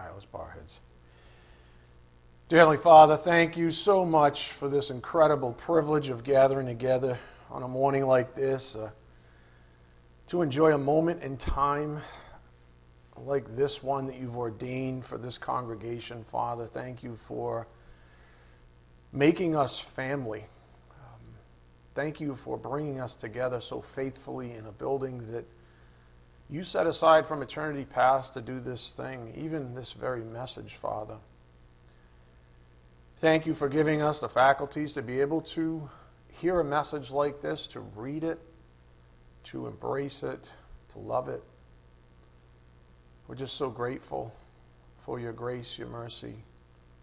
All right, let's bow our heads. Dear Heavenly Father, thank you so much for this incredible privilege of gathering together on a morning like this uh, to enjoy a moment in time like this one that you've ordained for this congregation, Father. Thank you for making us family. Um, thank you for bringing us together so faithfully in a building that you set aside from eternity past to do this thing, even this very message, Father. Thank you for giving us the faculties to be able to hear a message like this, to read it, to embrace it, to love it. We're just so grateful for your grace, your mercy,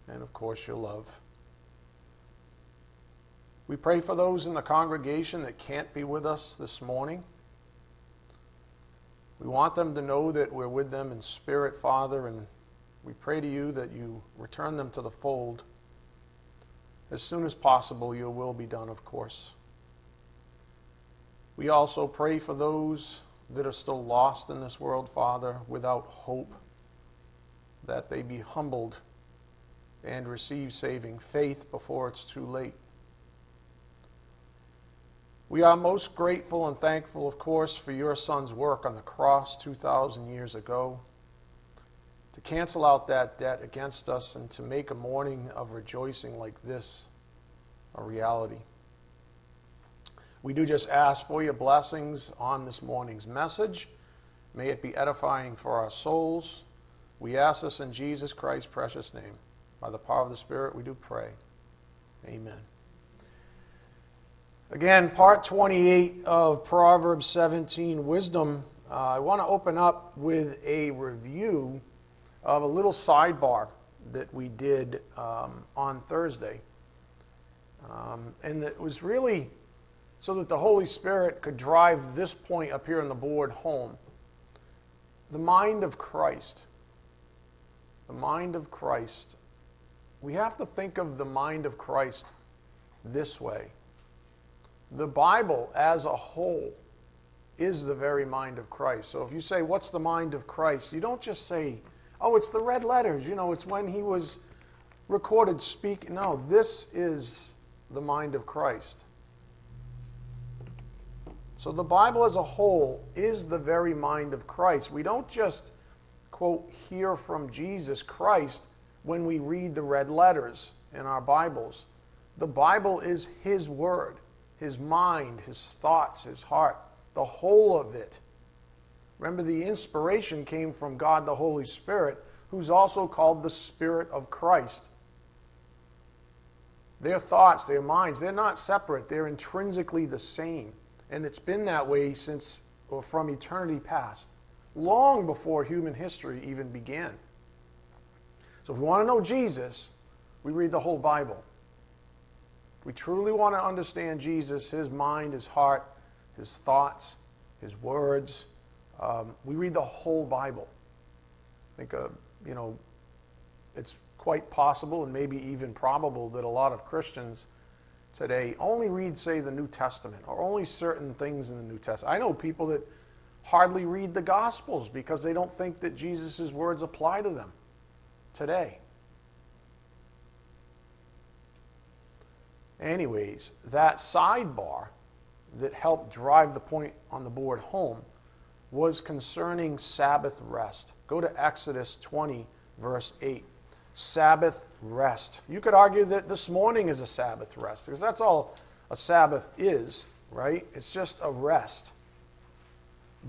and of course, your love. We pray for those in the congregation that can't be with us this morning. We want them to know that we're with them in spirit, Father, and we pray to you that you return them to the fold. As soon as possible, your will be done, of course. We also pray for those that are still lost in this world, Father, without hope, that they be humbled and receive saving faith before it's too late. We are most grateful and thankful, of course, for your Son's work on the cross 2,000 years ago to cancel out that debt against us and to make a morning of rejoicing like this a reality. We do just ask for your blessings on this morning's message. May it be edifying for our souls. We ask this in Jesus Christ's precious name. By the power of the Spirit, we do pray. Amen. Again, part 28 of Proverbs 17 Wisdom. Uh, I want to open up with a review of a little sidebar that we did um, on Thursday. Um, and it was really so that the Holy Spirit could drive this point up here on the board home. The mind of Christ. The mind of Christ. We have to think of the mind of Christ this way the Bible as a whole is the very mind of Christ. So if you say, What's the mind of Christ? you don't just say, Oh, it's the red letters. You know, it's when he was recorded speaking. No, this is the mind of Christ. So the Bible as a whole is the very mind of Christ. We don't just, quote, hear from Jesus Christ when we read the red letters in our Bibles. The Bible is His Word his mind, his thoughts, his heart, the whole of it. Remember, the inspiration came from God the Holy Spirit, who's also called the Spirit of Christ. Their thoughts, their minds, they're not separate, they're intrinsically the same. And it's been that way since, or from eternity past, long before human history even began. So if we want to know Jesus, we read the whole Bible we truly want to understand Jesus, his mind, his heart, his thoughts, his words, um, we read the whole Bible. I think, uh, you know, it's quite possible and maybe even probable that a lot of Christians today only read, say, the New Testament or only certain things in the New Testament. I know people that hardly read the Gospels because they don't think that Jesus' words apply to them today. Anyways, that sidebar that helped drive the point on the board home was concerning Sabbath rest. Go to Exodus 20, verse 8. Sabbath rest. You could argue that this morning is a Sabbath rest because that's all a Sabbath is, right? It's just a rest.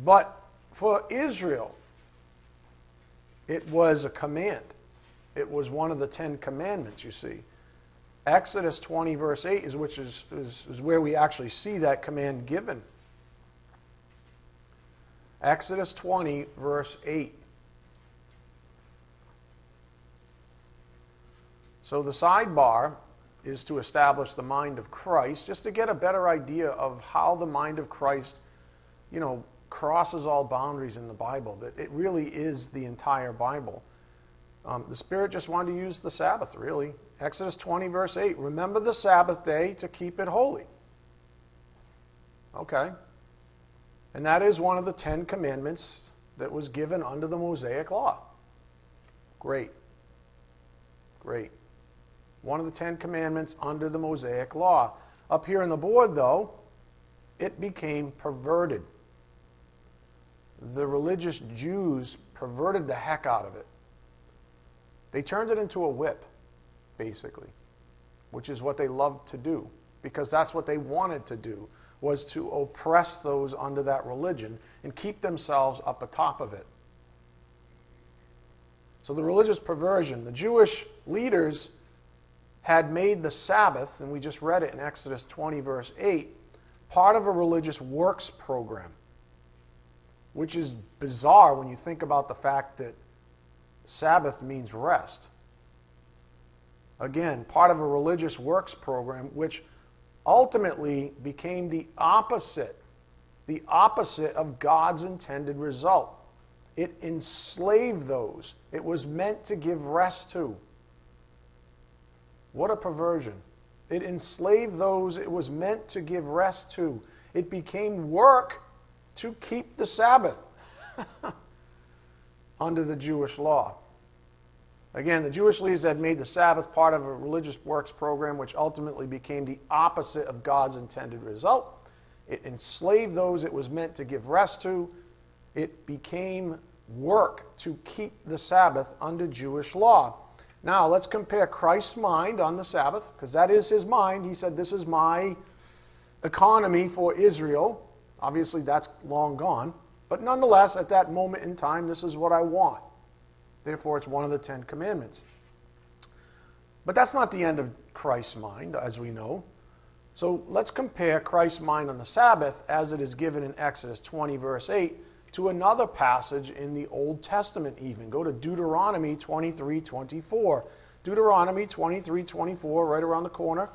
But for Israel, it was a command. It was one of the Ten Commandments, you see. Exodus 20, verse 8, is, which is, is, is where we actually see that command given. Exodus 20, verse 8. So the sidebar is to establish the mind of Christ, just to get a better idea of how the mind of Christ, you know, crosses all boundaries in the Bible, that it really is the entire Bible. Um, the Spirit just wanted to use the Sabbath, really. Exodus 20, verse 8. Remember the Sabbath day to keep it holy. Okay. And that is one of the Ten Commandments that was given under the Mosaic Law. Great. Great. One of the Ten Commandments under the Mosaic Law. Up here on the board, though, it became perverted. The religious Jews perverted the heck out of it. They turned it into a whip, basically, which is what they loved to do, because that's what they wanted to do, was to oppress those under that religion and keep themselves up atop of it. So the religious perversion, the Jewish leaders had made the Sabbath, and we just read it in Exodus 20, verse 8, part of a religious works program, which is bizarre when you think about the fact that Sabbath means rest. Again, part of a religious works program, which ultimately became the opposite, the opposite of God's intended result. It enslaved those it was meant to give rest to. What a perversion. It enslaved those it was meant to give rest to. It became work to keep the Sabbath under the Jewish law. Again, the Jewish leaders had made the Sabbath part of a religious works program, which ultimately became the opposite of God's intended result. It enslaved those it was meant to give rest to. It became work to keep the Sabbath under Jewish law. Now, let's compare Christ's mind on the Sabbath, because that is his mind. He said, This is my economy for Israel. Obviously, that's long gone. But nonetheless, at that moment in time, this is what I want. Therefore, it's one of the Ten Commandments. But that's not the end of Christ's mind, as we know. So let's compare Christ's mind on the Sabbath as it is given in Exodus 20, verse 8 to another passage in the Old Testament, even. Go to Deuteronomy 23 24. Deuteronomy 23 24, right around the corner.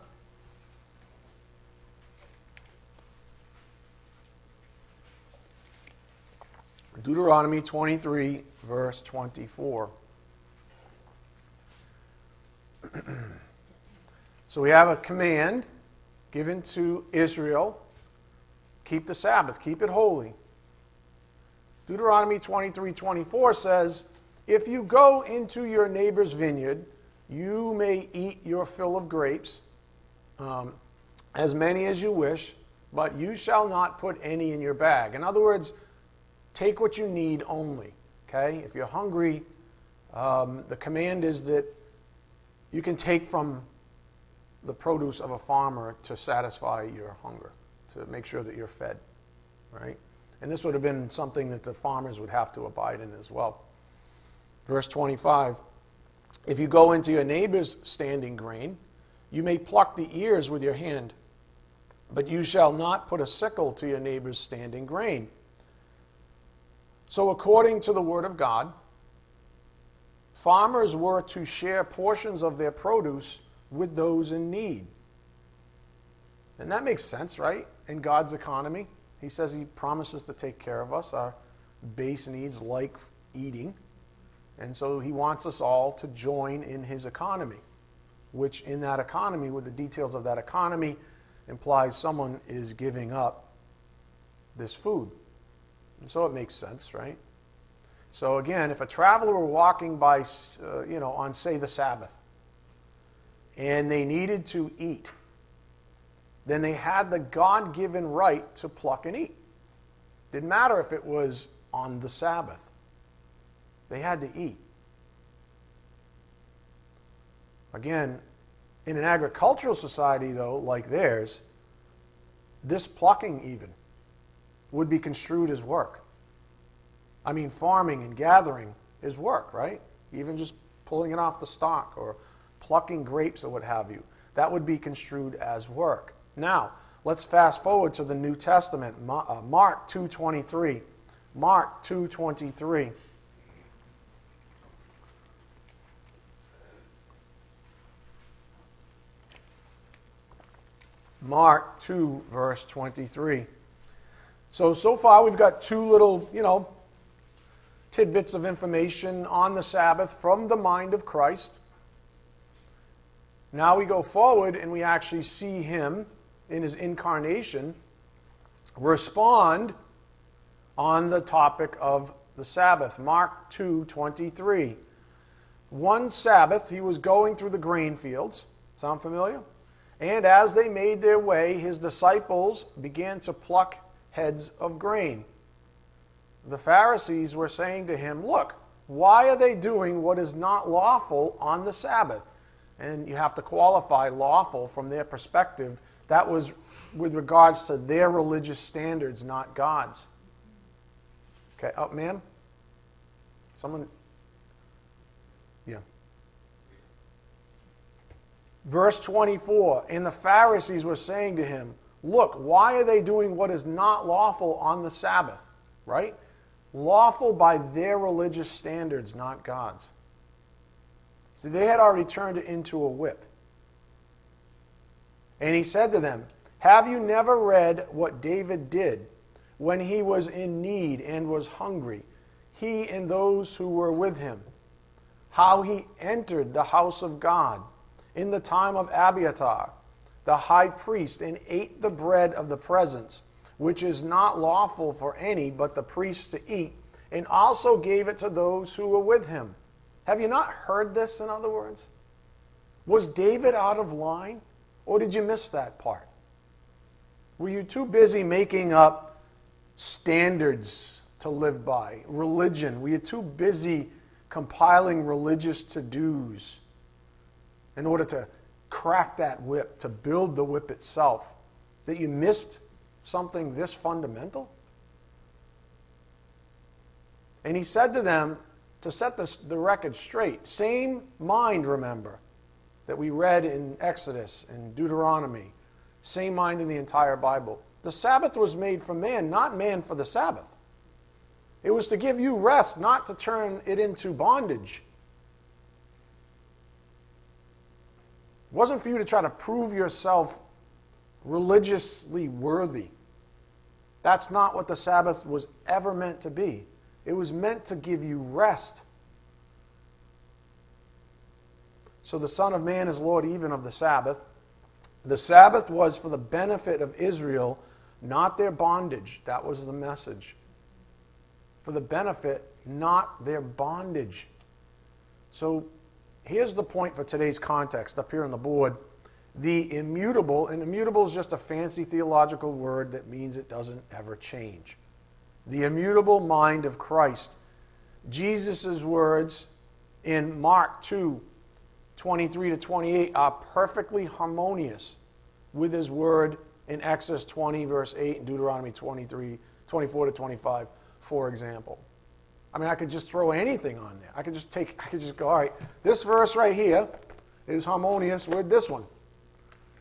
Deuteronomy 23, verse 24. so we have a command given to Israel keep the Sabbath, keep it holy. Deuteronomy 23 24 says, If you go into your neighbor's vineyard, you may eat your fill of grapes, um, as many as you wish, but you shall not put any in your bag. In other words, take what you need only. Okay? If you're hungry, um, the command is that you can take from the produce of a farmer to satisfy your hunger, to make sure that you're fed. Right? And this would have been something that the farmers would have to abide in as well. Verse 25 If you go into your neighbor's standing grain, you may pluck the ears with your hand, but you shall not put a sickle to your neighbor's standing grain. So, according to the Word of God, farmers were to share portions of their produce with those in need. And that makes sense, right? In God's economy. He says He promises to take care of us, our base needs like eating. And so He wants us all to join in His economy, which in that economy, with the details of that economy, implies someone is giving up this food. And so it makes sense, right? So again, if a traveler were walking by, uh, you know, on say the Sabbath, and they needed to eat, then they had the God given right to pluck and eat. Didn't matter if it was on the Sabbath, they had to eat. Again, in an agricultural society, though, like theirs, this plucking even would be construed as work. I mean, farming and gathering is work, right? Even just pulling it off the stalk or plucking grapes or what have you. That would be construed as work. Now, let's fast forward to the New Testament, uh, Mark 2:23. Mark 2:23. Mark 2 verse 23. So so far we've got two little, you know, tidbits of information on the Sabbath from the mind of Christ. Now we go forward and we actually see him in his incarnation respond on the topic of the Sabbath. Mark 2:23. One Sabbath, he was going through the grain fields. Sound familiar? And as they made their way, his disciples began to pluck heads of grain. The Pharisees were saying to him, Look, why are they doing what is not lawful on the Sabbath? And you have to qualify lawful from their perspective. That was with regards to their religious standards, not God's. Okay, up, oh, ma'am? Someone? Yeah. Verse 24 And the Pharisees were saying to him, Look, why are they doing what is not lawful on the Sabbath? Right? Lawful by their religious standards, not God's. See, they had already turned it into a whip. And he said to them, Have you never read what David did when he was in need and was hungry, he and those who were with him? How he entered the house of God in the time of Abiathar, the high priest, and ate the bread of the presence which is not lawful for any but the priests to eat, and also gave it to those who were with him. Have you not heard this, in other words? Was David out of line, or did you miss that part? Were you too busy making up standards to live by, religion? Were you too busy compiling religious to dos in order to crack that whip, to build the whip itself, that you missed something this fundamental? And he said to them, to set this, the record straight, same mind, remember, that we read in Exodus and Deuteronomy, same mind in the entire Bible. The Sabbath was made for man, not man for the Sabbath. It was to give you rest, not to turn it into bondage. It wasn't for you to try to prove yourself religiously worthy. That's not what the Sabbath was ever meant to be. It was meant to give you rest. So the Son of Man is Lord even of the Sabbath. The Sabbath was for the benefit of Israel, not their bondage. That was the message. For the benefit, not their bondage. So here's the point for today's context up here on the board the immutable, and immutable is just a fancy theological word that means it doesn't ever change. The immutable mind of Christ. Jesus' words in Mark 2 23 to 28 are perfectly harmonious with his word in Exodus 20, verse 8, and Deuteronomy 23, 24 to 25, for example. I mean, I could just throw anything on there. I could just take, I could just go, all right, this verse right here is harmonious with this one.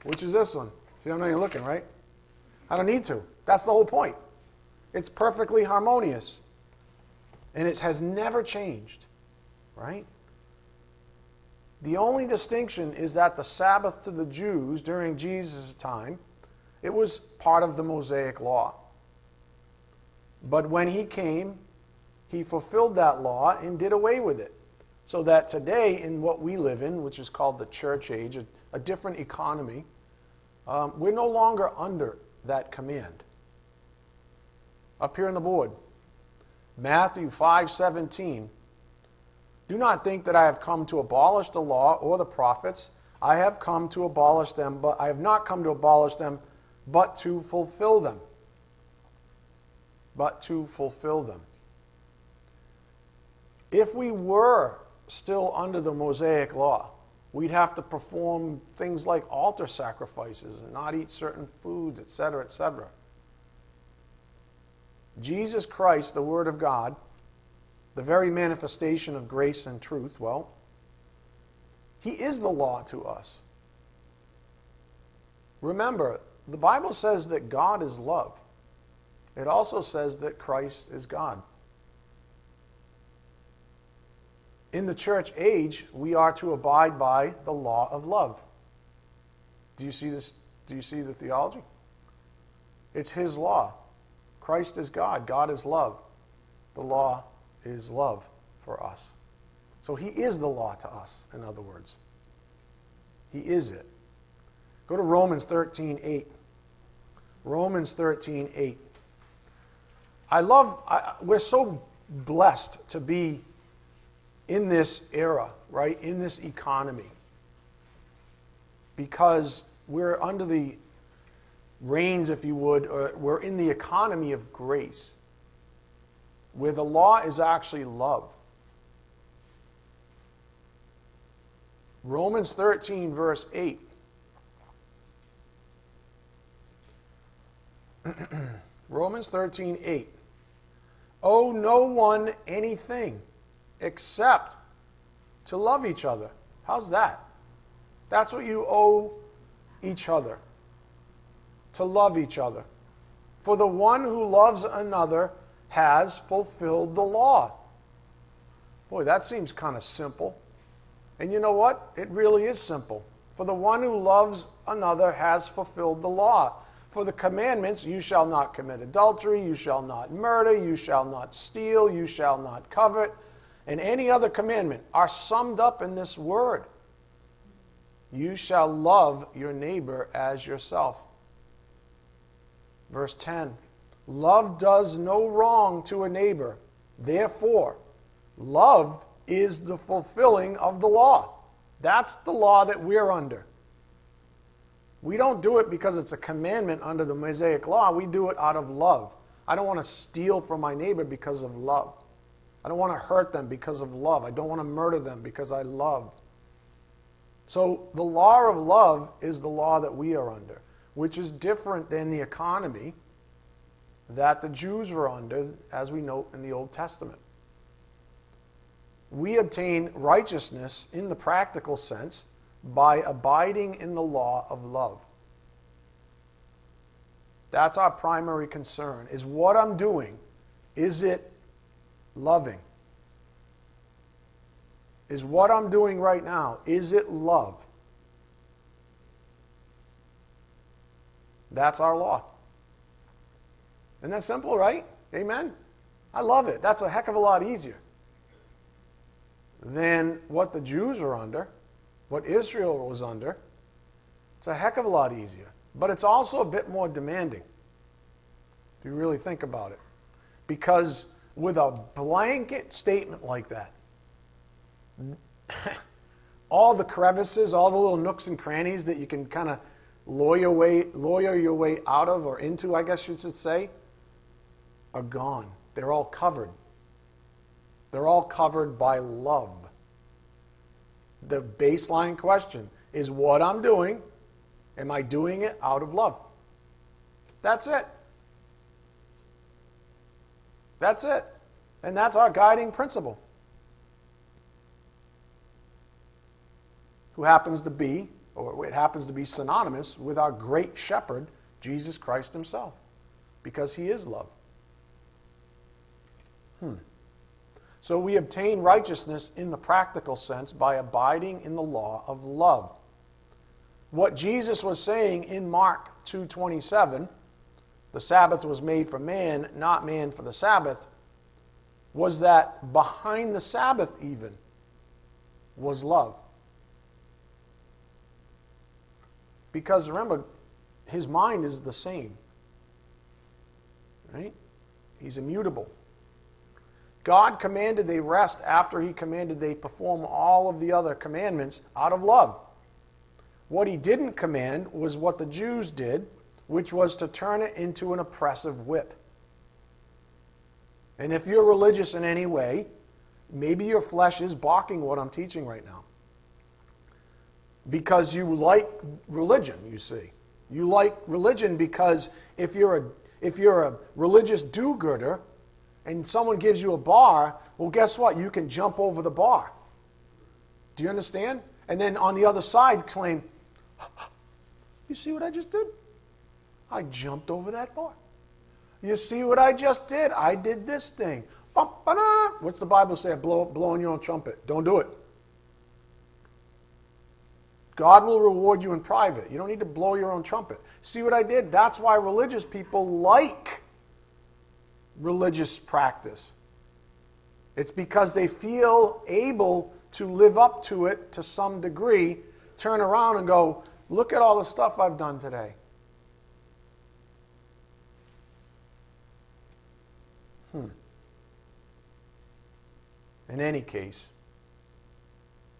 Which is this one? See, I'm not even looking, right? I don't need to. That's the whole point. It's perfectly harmonious. And it has never changed, right? The only distinction is that the Sabbath to the Jews during Jesus' time, it was part of the Mosaic law. But when he came, he fulfilled that law and did away with it. So that today, in what we live in, which is called the church age, a, a different economy, um, we're no longer under that command. Up here on the board, Matthew 5:17. Do not think that I have come to abolish the law or the prophets. I have come to abolish them, but I have not come to abolish them, but to fulfill them. But to fulfill them. If we were still under the Mosaic law, We'd have to perform things like altar sacrifices and not eat certain foods, etc., etc. Jesus Christ, the Word of God, the very manifestation of grace and truth, well, He is the law to us. Remember, the Bible says that God is love. It also says that Christ is God. In the church age, we are to abide by the law of love. Do you see this? Do you see the theology? It's his law. Christ is God. God is love. The law is love for us. So he is the law to us, in other words. He is it. Go to Romans 13 8. Romans 13 8. I love, I, we're so blessed to be in this era, right? In this economy. Because we're under the reigns, if you would, we're in the economy of grace, where the law is actually love. Romans 13, verse 8. Romans 13, 8. Owe no one anything except to love each other. How's that? That's what you owe each other to love each other. For the one who loves another has fulfilled the law. Boy, that seems kind of simple. And you know what? It really is simple. For the one who loves another has fulfilled the law. For the commandments, you shall not commit adultery, you shall not murder, you shall not steal, you shall not covet, and any other commandment are summed up in this word. You shall love your neighbor as yourself. Verse 10 Love does no wrong to a neighbor. Therefore, love is the fulfilling of the law. That's the law that we're under. We don't do it because it's a commandment under the Mosaic law. We do it out of love. I don't want to steal from my neighbor because of love. I don't want to hurt them because of love. I don't want to murder them because I love. So the law of love is the law that we are under which is different than the economy that the Jews were under, as we note in the Old Testament. We obtain righteousness in the practical sense by abiding in the law of love. That's our primary concern. Is what I'm doing, is it loving? Is what I'm doing right now, is it love? That's our law. Isn't that simple, right? Amen? I love it. That's a heck of a lot easier than what the Jews were under, what Israel was under. It's a heck of a lot easier. But it's also a bit more demanding, if you really think about it. Because with a blanket statement like that, all the crevices, all the little nooks and crannies that you can kind of lawyer, way, lawyer your way out of or into, I guess you should say, are gone. They're all covered. They're all covered by love. The baseline question is what I'm doing, am I doing it out of love? That's it. That's it. And that's our guiding principle. Who happens to be or it happens to be synonymous with our great shepherd, Jesus Christ himself, because he is love. Hmm. So we obtain righteousness in the practical sense by abiding in the law of love. What Jesus was saying in Mark 2:27, the Sabbath was made for man, not man for the Sabbath, was that behind the Sabbath even was love. Because remember, his mind is the same. Right? He's immutable. God commanded they rest after he commanded they perform all of the other commandments out of love. What he didn't command was what the Jews did, which was to turn it into an oppressive whip. And if you're religious in any way, maybe your flesh is balking what I'm teaching right now because you like religion, you see. You like religion because if you're a, if you're a religious do gooder and someone gives you a bar, well, guess what? You can jump over the bar. Do you understand? And then on the other side, claim, You see what I just did? I jumped over that bar. You see what I just did? I did this thing. What's the Bible say? Blow, blow on your own trumpet. Don't do it. God will reward you in private. You don't need to blow your own trumpet. See what I did? That's why religious people like religious practice. It's because they feel able to live up to it to some degree, turn around and go, Look at all the stuff I've done today. In any case,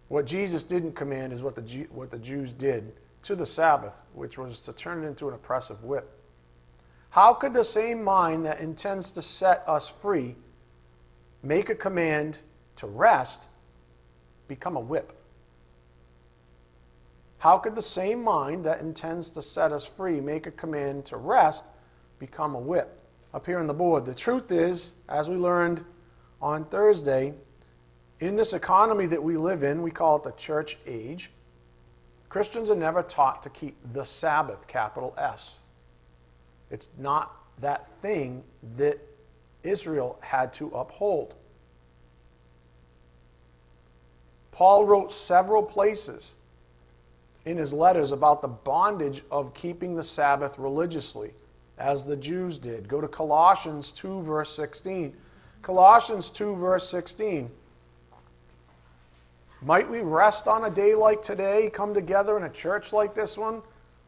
What Jesus didn't command is what the, what the Jews did to the Sabbath, which was to turn it into an oppressive whip. How could the same mind that intends to set us free make a command to rest become a whip? How could the same mind that intends to set us free make a command to rest become a whip? Up here on the board. The truth is, as we learned on Thursday, in this economy that we live in, we call it the church age, Christians are never taught to keep the Sabbath, capital S. It's not that thing that Israel had to uphold. Paul wrote several places in his letters about the bondage of keeping the Sabbath religiously, as the Jews did. Go to Colossians 2, verse 16. Colossians 2, verse 16. Might we rest on a day like today, come together in a church like this one?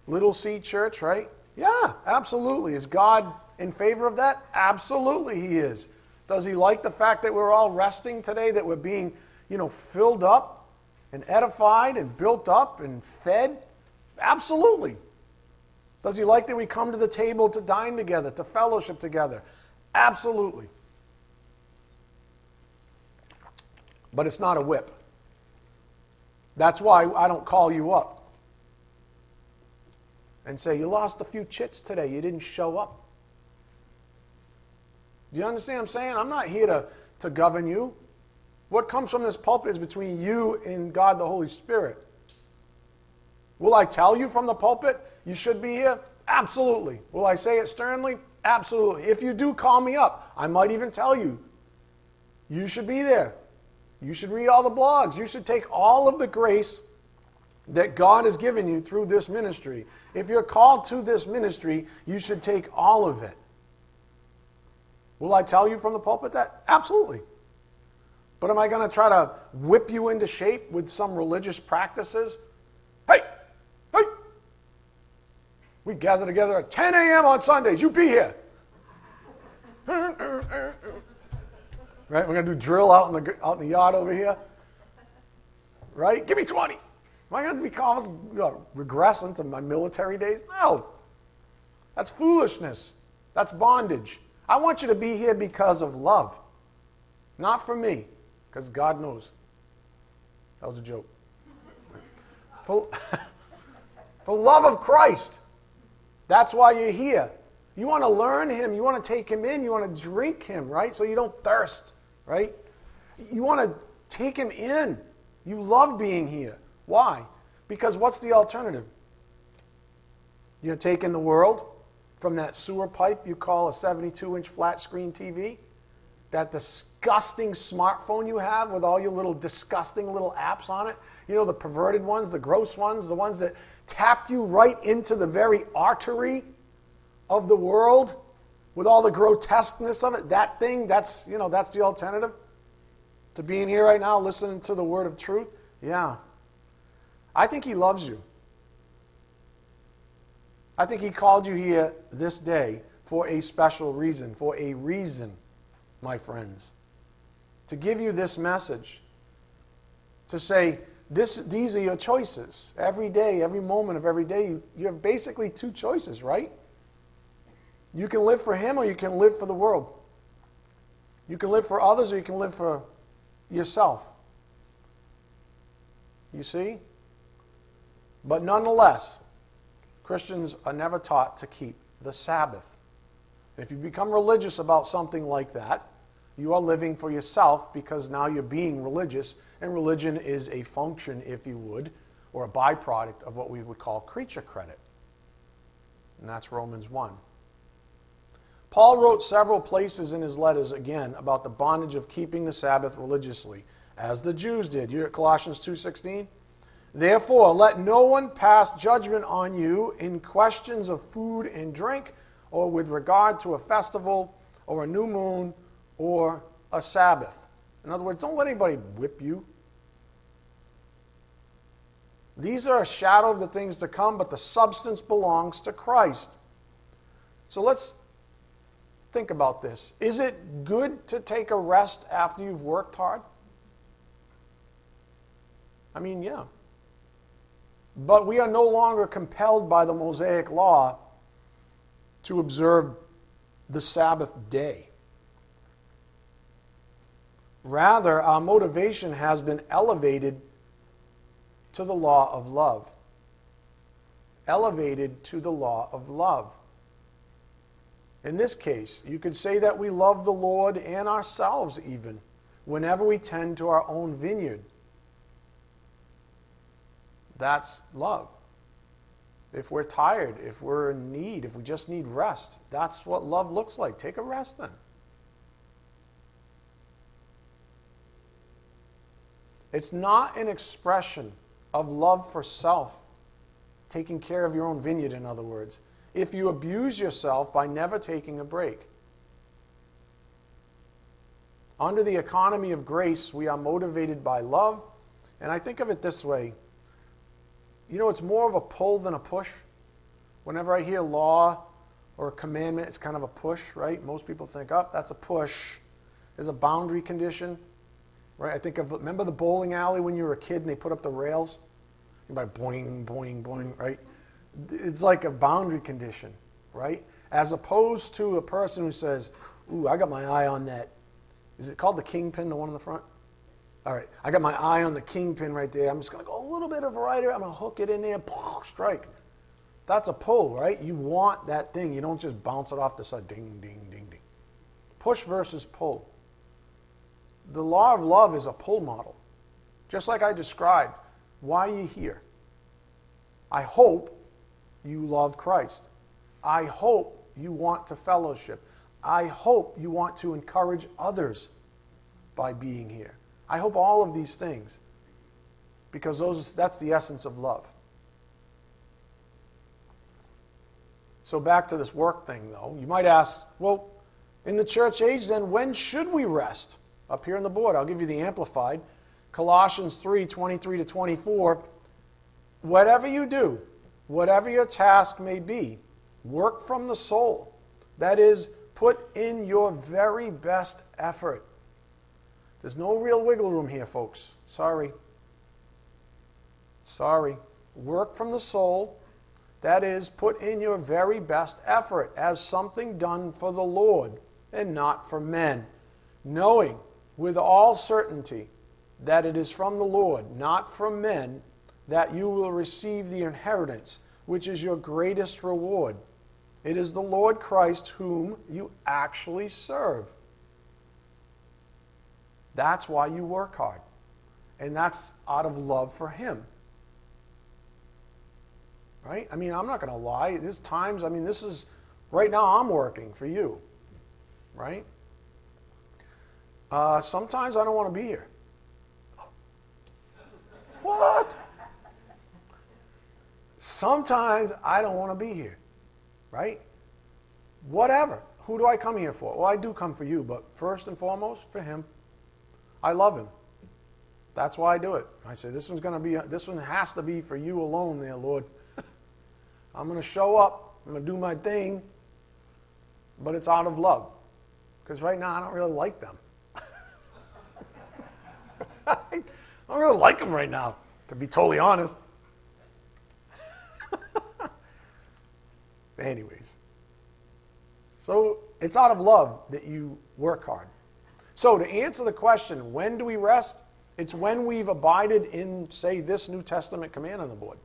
Little C church, right? Yeah, absolutely. Is God in favor of that? Absolutely, He is. Does He like the fact that we're all resting today, that we're being, you know, filled up and edified and built up and fed? Absolutely. Does He like that we come to the table to dine together, to fellowship together? Absolutely. But it's not a whip. That's why I don't call you up and say, You lost a few chits today. You didn't show up. Do you understand what I'm saying? I'm not here to, to govern you. What comes from this pulpit is between you and God the Holy Spirit. Will I tell you from the pulpit you should be here? Absolutely. Will I say it sternly? Absolutely. If you do call me up, I might even tell you you should be there. You should read all the blogs. You should take all of the grace that God has given you through this ministry. If you're called to this ministry, you should take all of it. Will I tell you from the pulpit that? Absolutely. But am I going to try to whip you into shape with some religious practices? Hey, hey, we gather together at 10 a.m. on Sundays. You be here. Right? We're going to do drill out in, the, out in the yard over here. Right? Give me 20. Am I going to be you know, regress into my military days? No. That's foolishness. That's bondage. I want you to be here because of love, not for me, because God knows. That was a joke. For, for love of Christ. That's why you're here. You want to learn Him. You want to take Him in. You want to drink Him, right? So you don't thirst right? You want to take him in. You love being here. Why? Because what's the alternative? You're taking the world from that sewer pipe you call a 72 inch flat screen TV, that disgusting smartphone you have with all your little disgusting little apps on it. You know, the perverted ones, the gross ones, the ones that tap you right into the very artery of the world with all the grotesqueness of it, that thing, that's, you know, that's the alternative to being here right now, listening to the word of truth. Yeah. I think he loves you. I think he called you here this day for a special reason, for a reason, my friends. To give you this message. To say, this, these are your choices. Every day, every moment of every day, you, you have basically two choices, right? You can live for Him or you can live for the world. You can live for others or you can live for yourself. You see? But nonetheless, Christians are never taught to keep the Sabbath. If you become religious about something like that, you are living for yourself because now you're being religious, and religion is a function, if you would, or a byproduct of what we would call creature credit. And that's Romans 1. Paul wrote several places in his letters, again, about the bondage of keeping the Sabbath religiously, as the Jews did. You at Colossians 2.16? Therefore, let no one pass judgment on you in questions of food and drink, or with regard to a festival, or a new moon, or a Sabbath. In other words, don't let anybody whip you. These are a shadow of the things to come, but the substance belongs to Christ. So let's Think about this. Is it good to take a rest after you've worked hard? I mean, yeah. But we are no longer compelled by the Mosaic law to observe the Sabbath day. Rather, our motivation has been elevated to the law of love. Elevated to the law of love. In this case, you could say that we love the Lord and ourselves even whenever we tend to our own vineyard. That's love. If we're tired, if we're in need, if we just need rest, that's what love looks like. Take a rest then. It's not an expression of love for self, taking care of your own vineyard, in other words, if you abuse yourself by never taking a break. Under the economy of grace, we are motivated by love. And I think of it this way you know, it's more of a pull than a push. Whenever I hear law or a commandment, it's kind of a push, right? Most people think, oh, that's a push. There's a boundary condition, right? I think of, remember the bowling alley when you were a kid and they put up the rails? You're by boing, boing, boing, right? It's like a boundary condition, right? As opposed to a person who says, ooh, I got my eye on that. Is it called the kingpin, the one in the front? All right, I got my eye on the kingpin right there. I'm just going to go a little bit of right here. I'm going to hook it in there, strike. That's a pull, right? You want that thing. You don't just bounce it off the side. Ding, ding, ding, ding. Push versus pull. The law of love is a pull model. Just like I described. Why are you here? I hope you love Christ. I hope you want to fellowship. I hope you want to encourage others by being here. I hope all of these things, because those, that's the essence of love. So, back to this work thing, though. You might ask, well, in the church age, then, when should we rest? Up here on the board, I'll give you the amplified. Colossians 3 23 to 24. Whatever you do, whatever your task may be, work from the soul. That is, put in your very best effort there's no real wiggle room here, folks. Sorry. Sorry. Work from the soul. That is, put in your very best effort as something done for the Lord and not for men, knowing with all certainty that it is from the Lord, not from men, that you will receive the inheritance, which is your greatest reward. It is the Lord Christ whom you actually serve. That's why you work hard. And that's out of love for Him. Right? I mean, I'm not going to lie. There's times, I mean, this is, right now I'm working for you. Right? Uh, sometimes I don't want to be here. What? Sometimes I don't want to be here. Right? Whatever. Who do I come here for? Well, I do come for you, but first and foremost, for Him. I love him. That's why I do it. I say, this one's going to be, this one has to be for you alone there, Lord. I'm going to show up. I'm going to do my thing. But it's out of love. Because right now I don't really like them. I don't really like them right now, to be totally honest. Anyways. So it's out of love that you work hard. So, to answer the question, when do we rest? It's when we've abided in, say, this New Testament command on the board.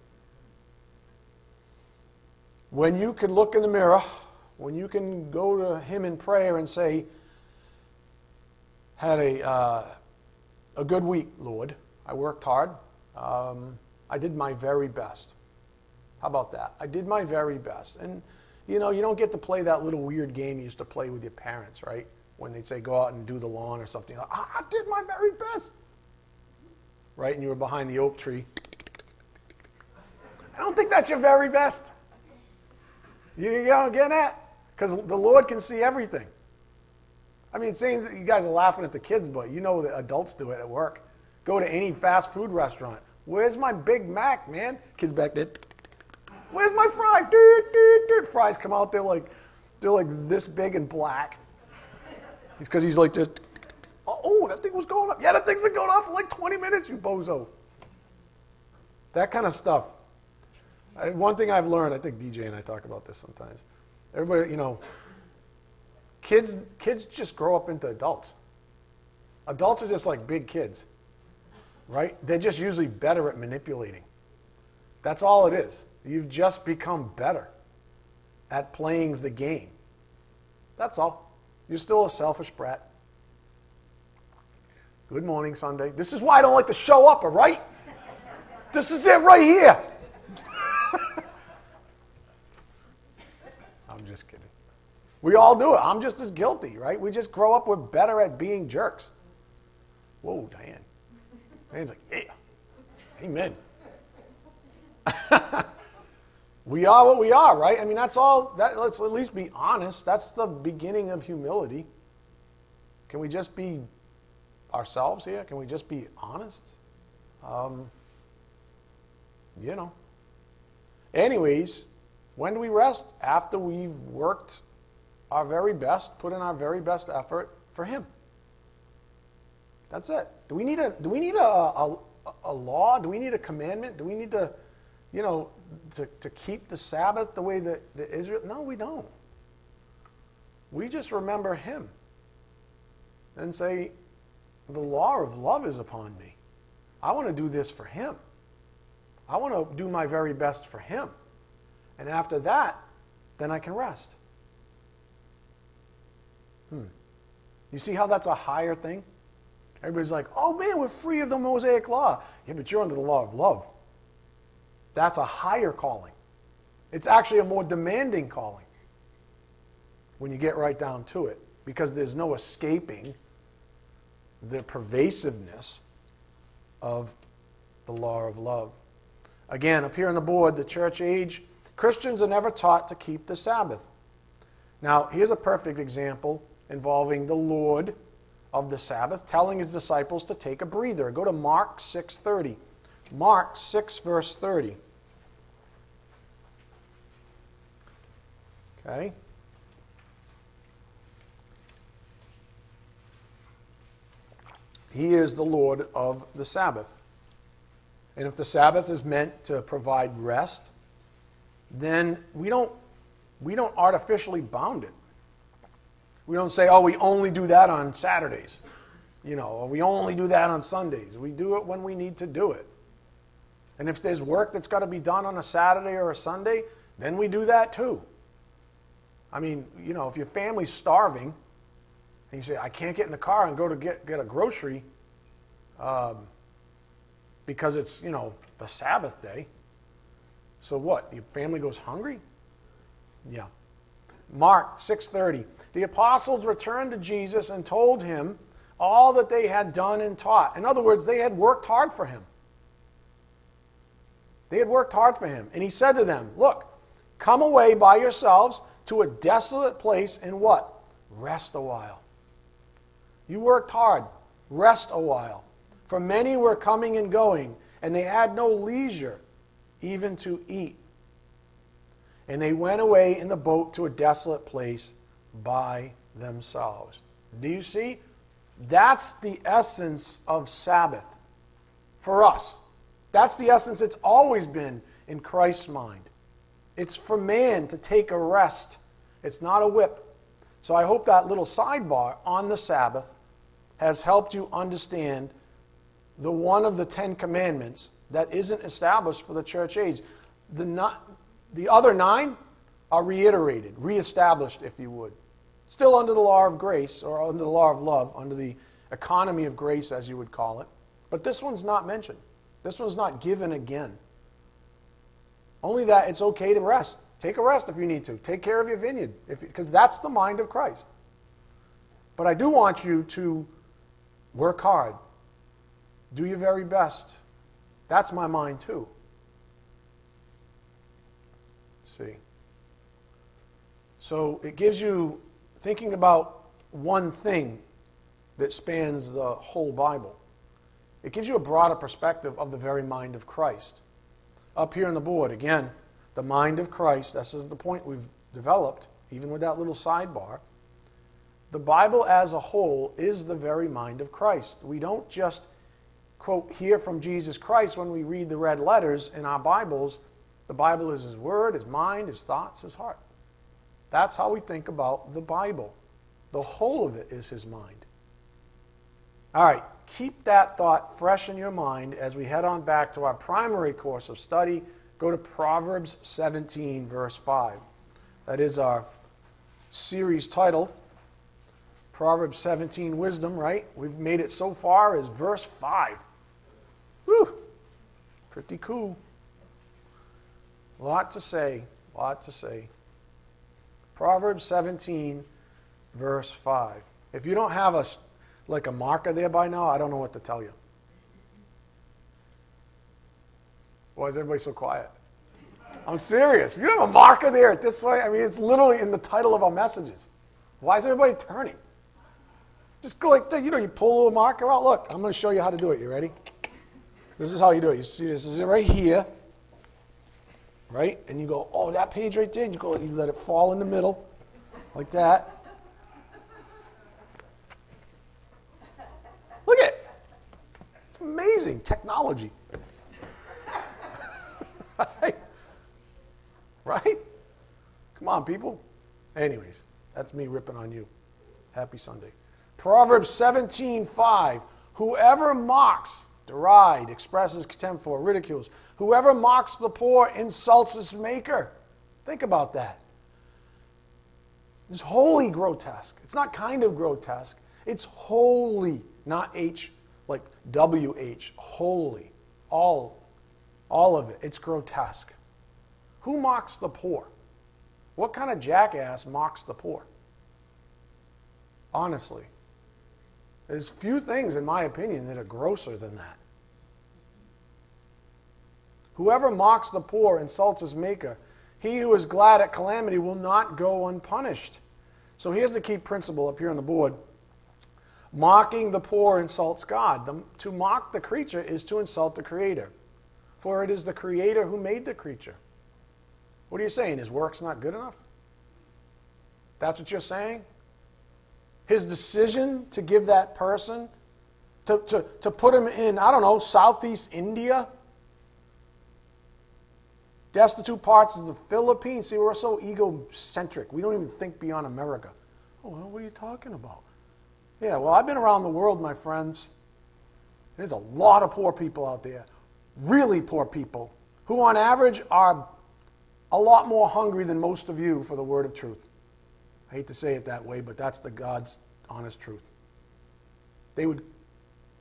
When you can look in the mirror, when you can go to Him in prayer and say, had a, uh, a good week, Lord. I worked hard. Um, I did my very best. How about that? I did my very best. And, you know, you don't get to play that little weird game you used to play with your parents, right? when they'd say, go out and do the lawn or something. Like, I did my very best. Right? And you were behind the oak tree. I don't think that's your very best. You don't get that? Because the Lord can see everything. I mean, it seems you guys are laughing at the kids, but you know that adults do it at work. Go to any fast food restaurant. Where's my Big Mac, man? Kids back there. Where's my fry? Fries come out, they're like, they're like this big and black It's because he's like just, oh, that thing was going off. Yeah, that thing's been going off for like 20 minutes, you bozo. That kind of stuff. I, one thing I've learned, I think DJ and I talk about this sometimes. Everybody, you know, kids, kids just grow up into adults. Adults are just like big kids, right? They're just usually better at manipulating. That's all it is. You've just become better at playing the game. That's all. You're still a selfish brat. Good morning, Sunday. This is why I don't like to show up, all right? This is it right here. I'm just kidding. We all do it. I'm just as guilty, right? We just grow up, we're better at being jerks. Whoa, Diane. Diane's like, yeah. Amen. we are what we are, right? I mean, that's all. That, let's at least be honest. That's the beginning of humility. Can we just be ourselves here? Can we just be honest? Um, you know. Anyways, when do we rest? After we've worked our very best, put in our very best effort for Him. That's it. Do we need a do we need a, a, a law? Do we need a commandment? Do we need to, you know, to, to keep the Sabbath the way that, that Israel? No, we don't. We just remember Him and say, the law of love is upon me. I want to do this for Him. I want to do my very best for Him. And after that, then I can rest. Hmm. You see how that's a higher thing? Everybody's like, oh man, we're free of the Mosaic law. Yeah, but you're under the law of love. That's a higher calling. It's actually a more demanding calling when you get right down to it because there's no escaping the pervasiveness of the law of love. Again, up here on the board, the church age, Christians are never taught to keep the Sabbath. Now, here's a perfect example involving the Lord of the Sabbath telling his disciples to take a breather. Go to Mark 6:30. Mark 6 verse 30. Okay? He is the Lord of the Sabbath. And if the Sabbath is meant to provide rest, then we don't, we don't artificially bound it. We don't say, oh, we only do that on Saturdays, you know, or we only do that on Sundays. We do it when we need to do it. And if there's work that's got to be done on a Saturday or a Sunday, then we do that too. I mean, you know, if your family's starving, and you say, I can't get in the car and go to get, get a grocery um, because it's, you know, the Sabbath day. So what? Your family goes hungry? Yeah. Mark 6:30. The apostles returned to Jesus and told him all that they had done and taught. In other words, they had worked hard for him. They had worked hard for him. And he said to them, "Look, come away by yourselves to a desolate place and what? Rest a while." You worked hard. Rest a while. For many were coming and going, and they had no leisure even to eat. And they went away in the boat to a desolate place by themselves. Do you see? That's the essence of Sabbath for us. That's the essence it's always been in Christ's mind. It's for man to take a rest, it's not a whip. So I hope that little sidebar on the Sabbath has helped you understand the one of the Ten Commandments that isn't established for the church age. The, not, the other nine are reiterated, reestablished, if you would. Still under the law of grace, or under the law of love, under the economy of grace, as you would call it. But this one's not mentioned. This one's not given again. Only that it's okay to rest. Take a rest if you need to. Take care of your vineyard, because that's the mind of Christ. But I do want you to Work hard. Do your very best. That's my mind, too. Let's see. So it gives you thinking about one thing that spans the whole Bible. It gives you a broader perspective of the very mind of Christ. Up here on the board, again, the mind of Christ, this is the point we've developed, even with that little sidebar. The Bible as a whole is the very mind of Christ. We don't just quote, hear from Jesus Christ when we read the red letters in our Bibles, the Bible is His Word, His mind, His thoughts, His heart. That's how we think about the Bible. The whole of it is His mind. All right, keep that thought fresh in your mind as we head on back to our primary course of study. Go to Proverbs 17, verse 5. That is our series titled Proverbs 17 Wisdom, right? We've made it so far as verse 5. Whew, pretty cool. A lot to say, a lot to say. Proverbs 17, verse 5. If you don't have a like a marker there by now, I don't know what to tell you. Why is everybody so quiet? I'm serious. If you have a marker there at this point, I mean, it's literally in the title of our messages. Why is everybody turning? Just go like that. You know, you pull a little marker out. Look, I'm going to show you how to do it. You ready? This is how you do it. You see, this is it right here. Right? And you go, oh, that page right there. And you go, you let it fall in the middle, like that. Look at it. It's amazing technology. right? Right? Come on, people. Anyways, that's me ripping on you. Happy Sunday. Proverbs 17:5. Whoever mocks, deride, expresses contempt for, ridicules. Whoever mocks the poor insults his maker. Think about that. It's wholly grotesque. It's not kind of grotesque. It's wholly not H like WH, holy. All, all of it. It's grotesque. Who mocks the poor? What kind of jackass mocks the poor? Honestly. There's few things, in my opinion, that are grosser than that. Whoever mocks the poor insults his maker. He who is glad at calamity will not go unpunished. So here's the key principle up here on the board. Mocking the poor insults God. The, to mock the creature is to insult the Creator. For it is the Creator who made the creature. What are you saying? His work's not good enough? That's what you're saying? His decision to give that person, to, to, to put him in, I don't know, Southeast India, destitute parts of the Philippines. See, we're so egocentric. We don't even think beyond America. Oh, well, what are you talking about? Yeah, well, I've been around the world, my friends. There's a lot of poor people out there, really poor people, who on average are a lot more hungry than most of you for the word of truth. I hate to say it that way, but that's the God's honest truth. They would,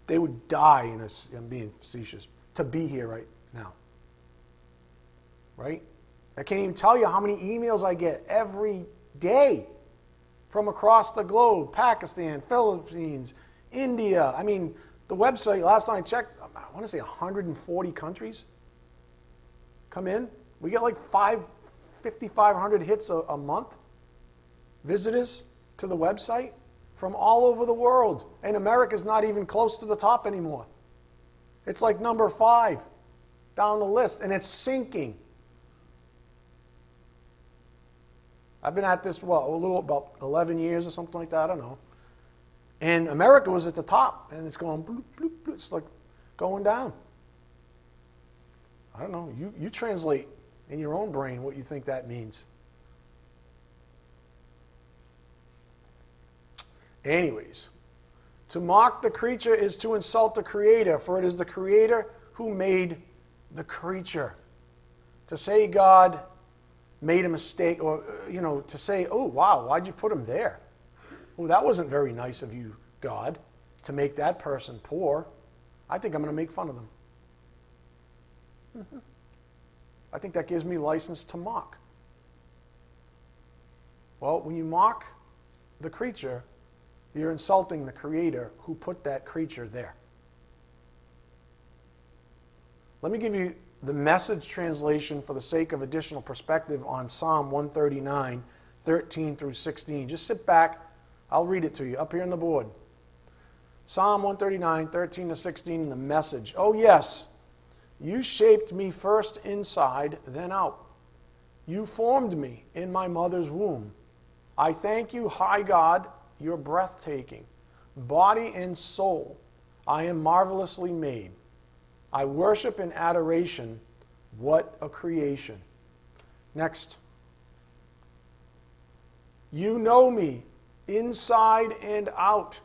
they would die, in a, I'm being facetious, to be here right now. Right? I can't even tell you how many emails I get every day from across the globe Pakistan, Philippines, India. I mean, the website, last time I checked, I want to say 140 countries come in. We get like 5,500 hits a, a month, visitors to the website from all over the world. And America's not even close to the top anymore. It's like number five down the list, and it's sinking. I've been at this, well, a little about 11 years or something like that. I don't know. And America was at the top, and it's going bloop, bloop, bloop. It's like going down. I don't know. You, you translate in your own brain what you think that means. Anyways, to mock the creature is to insult the Creator, for it is the Creator who made the creature. To say God made a mistake, or, you know, to say, oh, wow, why'd you put him there? Oh, that wasn't very nice of you, God, to make that person poor. I think I'm going to make fun of them. Mm-hmm. I think that gives me license to mock. Well, when you mock the creature, you're insulting the Creator who put that creature there. Let me give you the message translation for the sake of additional perspective on Psalm 139, 13 through 16. Just sit back. I'll read it to you up here on the board. Psalm 139, 13 to 16 in the message. Oh, yes, you shaped me first inside, then out. You formed me in my mother's womb. I thank you, high God, you're breathtaking, body and soul. I am marvelously made. I worship in adoration. What a creation. Next. You know me inside and out.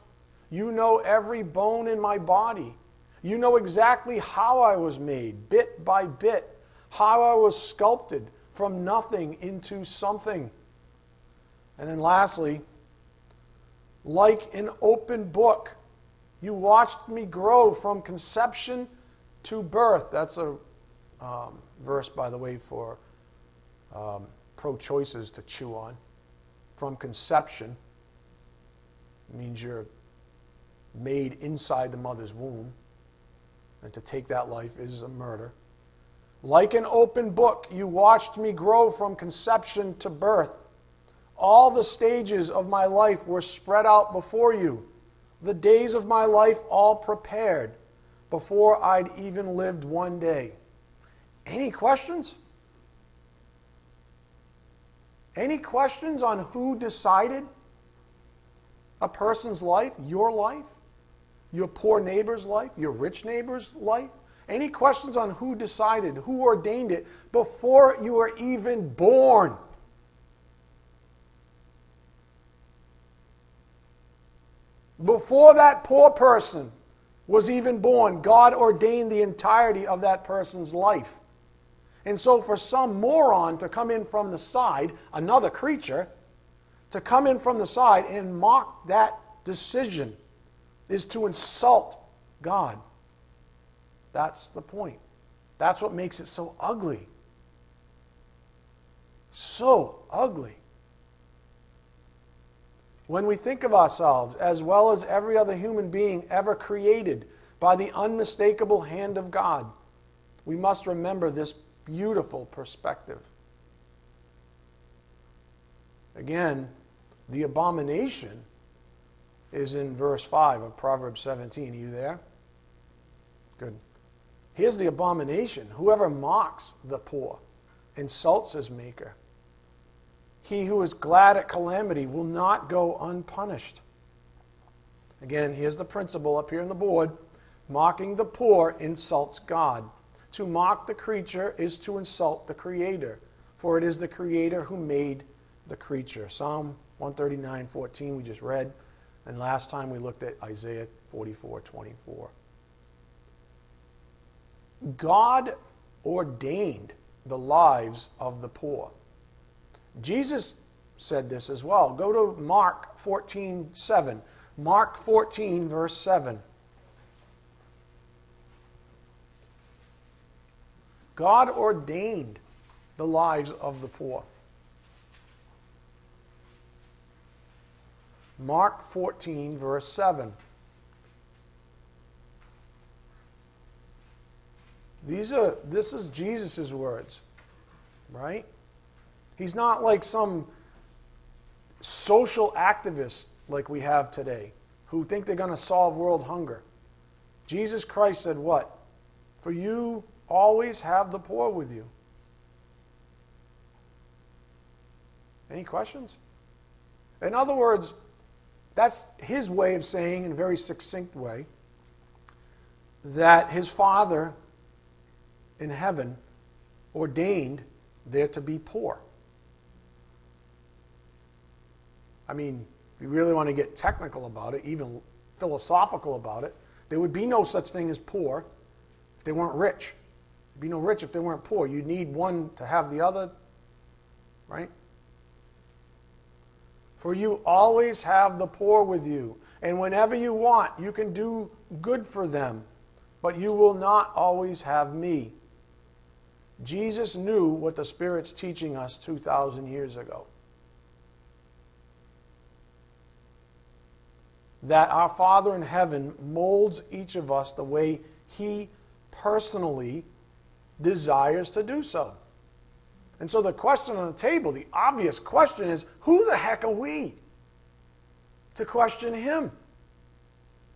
You know every bone in my body. You know exactly how I was made, bit by bit, how I was sculpted from nothing into something. And then lastly, like an open book, you watched me grow from conception to birth. That's a um, verse, by the way, for um, pro choices to chew on. From conception means you're made inside the mother's womb, and to take that life is a murder. Like an open book, you watched me grow from conception to birth. All the stages of my life were spread out before you the days of my life all prepared before I'd even lived one day. Any questions? Any questions on who decided a person's life, your life, your poor neighbor's life, your rich neighbor's life? Any questions on who decided, who ordained it before you were even born? Before that poor person was even born, God ordained the entirety of that person's life. And so, for some moron to come in from the side, another creature, to come in from the side and mock that decision is to insult God. That's the point. That's what makes it so ugly. So ugly. When we think of ourselves, as well as every other human being ever created by the unmistakable hand of God, we must remember this beautiful perspective. Again, the abomination is in verse 5 of Proverbs 17. Are you there? Good. Here's the abomination whoever mocks the poor, insults his maker. He who is glad at calamity will not go unpunished. Again, here's the principle up here on the board mocking the poor insults God. To mock the creature is to insult the Creator, for it is the Creator who made the creature. Psalm 139 14, we just read. And last time we looked at Isaiah 44 24. God ordained the lives of the poor. Jesus said this as well. Go to Mark 14 7. Mark 14, verse 7. God ordained the lives of the poor. Mark 14, verse 7. These are, this is Jesus' words, right? He's not like some social activist like we have today who think they're going to solve world hunger. Jesus Christ said, What? For you always have the poor with you. Any questions? In other words, that's his way of saying, in a very succinct way, that his Father in heaven ordained there to be poor. I mean, if you really want to get technical about it, even philosophical about it, there would be no such thing as poor if they weren't rich. There'd be no rich if they weren't poor. You need one to have the other, right? For you always have the poor with you, and whenever you want, you can do good for them, but you will not always have me. Jesus knew what the Spirit's teaching us 2,000 years ago. That our Father in heaven molds each of us the way He personally desires to do so. And so the question on the table, the obvious question is who the heck are we to question Him?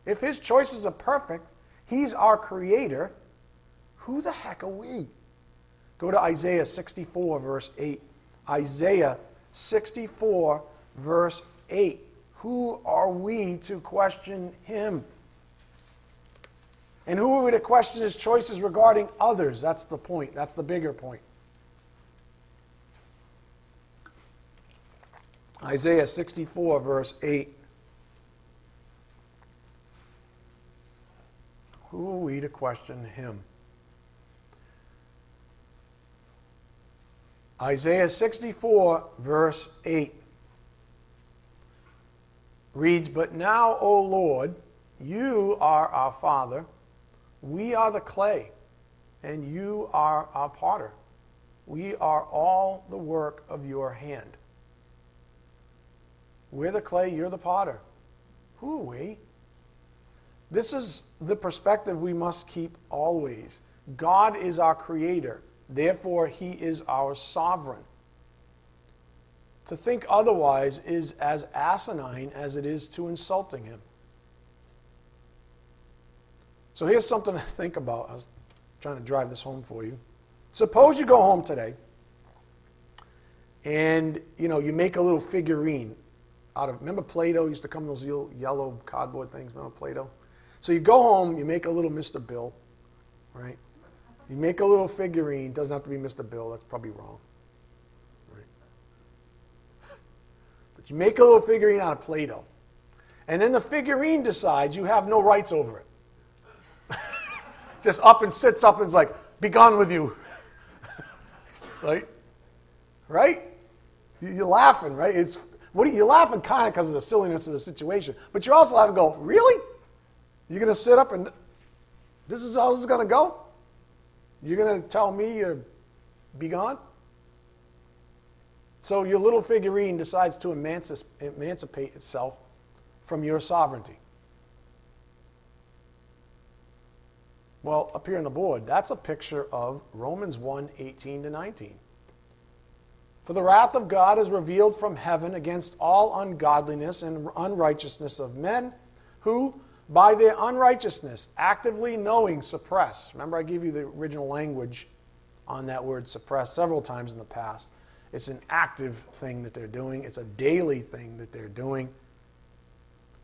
If His choices are perfect, He's our Creator, who the heck are we? Go to Isaiah 64, verse 8. Isaiah 64, verse 8. Who are we to question him? And who are we to question his choices regarding others? That's the point. That's the bigger point. Isaiah 64, verse 8. Who are we to question him? Isaiah 64, verse 8 reads, But now, O Lord, you are our Father, we are the clay, and you are our potter. We are all the work of your hand. We're the clay, you're the potter. Who are we? This is the perspective we must keep always. God is our creator, therefore, he is our sovereign. To think otherwise is as asinine as it is to insulting him. So here's something to think about. I was trying to drive this home for you. Suppose you go home today and you know you make a little figurine out of remember Play-Doh used to come those yellow cardboard things, remember Play-Doh? So you go home, you make a little Mr. Bill, right? You make a little figurine, doesn't have to be Mr. Bill, that's probably wrong. You make a little figurine out of Play Doh. And then the figurine decides you have no rights over it. Just up and sits up and is like, be gone with you. right? Right? You're laughing, right? It's, what are you, you're laughing kind of because of the silliness of the situation. But you're also laughing go, really? You're going to sit up and this is how this is going to go? You're going to tell me you're be gone? So your little figurine decides to emancipate itself from your sovereignty. Well, up here on the board, that's a picture of Romans 1 18 to 19. For the wrath of God is revealed from heaven against all ungodliness and unrighteousness of men who, by their unrighteousness, actively knowing, suppress. Remember, I gave you the original language on that word suppress several times in the past. It's an active thing that they're doing, it's a daily thing that they're doing.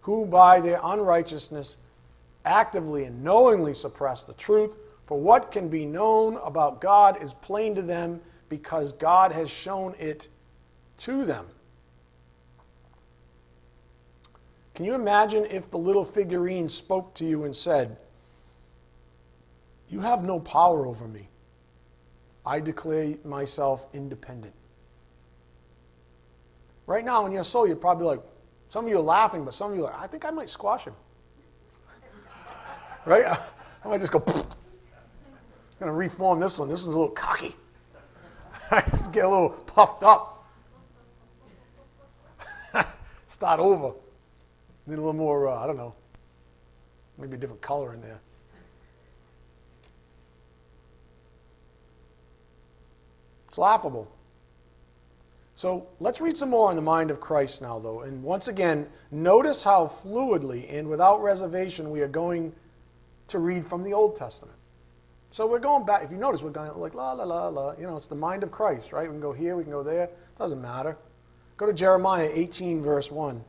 Who by their unrighteousness actively and knowingly suppress the truth. For what can be known about God is plain to them because God has shown it to them. Can you imagine if the little figurine spoke to you and said, You have no power over me. I declare myself independent. Right now in your soul, you're probably like, some of you are laughing, but some of you are like, I think I might squash him. right? I might just go, I'm going to reform this one. This one's a little cocky. I just get a little puffed up. Start over. Need a little more, uh, I don't know, maybe a different color in there. It's laughable. So let's read some more on the mind of Christ now, though. And once again, notice how fluidly and without reservation we are going to read from the Old Testament. So we're going back. If you notice, we're going like la la la la. You know, it's the mind of Christ, right? We can go here, we can go there. It doesn't matter. Go to Jeremiah 18, verse 1.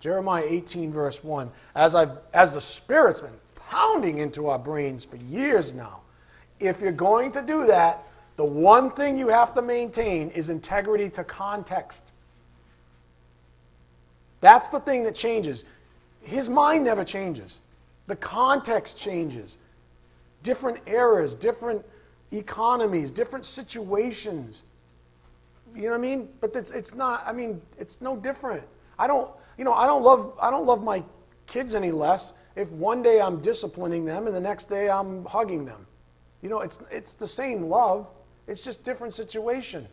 Jeremiah 18, verse 1. As, I've, as the Spirit's been pounding into our brains for years now, if you're going to do that, the one thing you have to maintain is integrity to context. That's the thing that changes. His mind never changes. The context changes. Different eras, different economies, different situations. You know what I mean? But it's, it's not, I mean, it's no different. I don't, you know, I don't love, I don't love my kids any less if one day I'm disciplining them and the next day I'm hugging them. You know, it's, it's the same love. It's just different situation.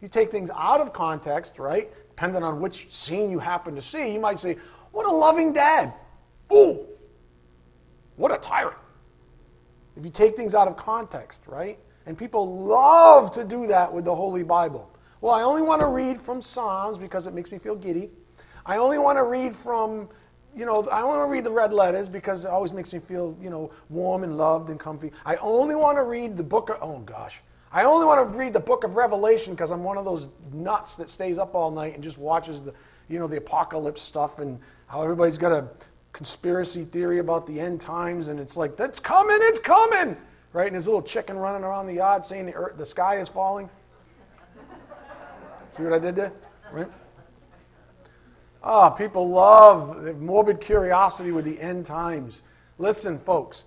You take things out of context, right? Depending on which scene you happen to see, you might say, What a loving dad. Ooh, what a tyrant. If you take things out of context, right? And people love to do that with the Holy Bible. Well, I only want to read from Psalms because it makes me feel giddy. I only want to read from you know, I only want to read the red letters because it always makes me feel, you know, warm and loved and comfy. I only want to read the book of, oh gosh. I only want to read the book of Revelation because I'm one of those nuts that stays up all night and just watches the, you know, the apocalypse stuff and how everybody's got a conspiracy theory about the end times, and it's like, that's coming, it's coming, right? And there's a little chicken running around the yard saying the, earth, the sky is falling. See what I did there? Right? Ah, oh, people love morbid curiosity with the end times. Listen, folks,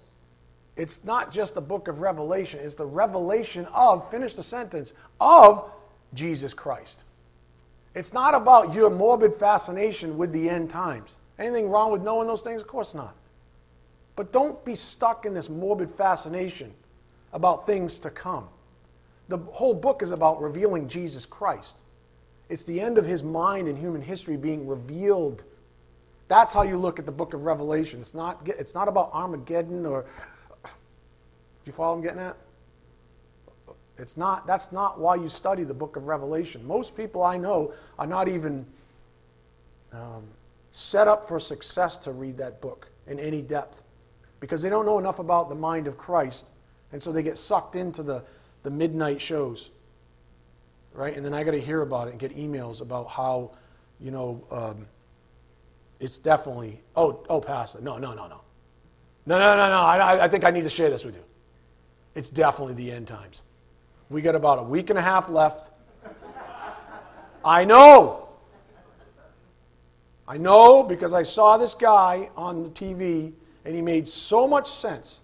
it's not just the book of Revelation, it's the revelation of, finish the sentence, of Jesus Christ. It's not about your morbid fascination with the end times. Anything wrong with knowing those things? Of course not. But don't be stuck in this morbid fascination about things to come. The whole book is about revealing Jesus Christ. It's the end of his mind in human history being revealed. That's how you look at the book of Revelation. It's not, it's not about Armageddon or. Do you follow what I'm getting at? It's not, that's not why you study the book of Revelation. Most people I know are not even um, set up for success to read that book in any depth because they don't know enough about the mind of Christ. And so they get sucked into the, the midnight shows. Right? And then I got to hear about it and get emails about how, you know, um, it's definitely, oh, oh, Pastor, no, no, no, no. No, no, no, no. I, I think I need to share this with you. It's definitely the end times. We got about a week and a half left. I know. I know because I saw this guy on the TV and he made so much sense.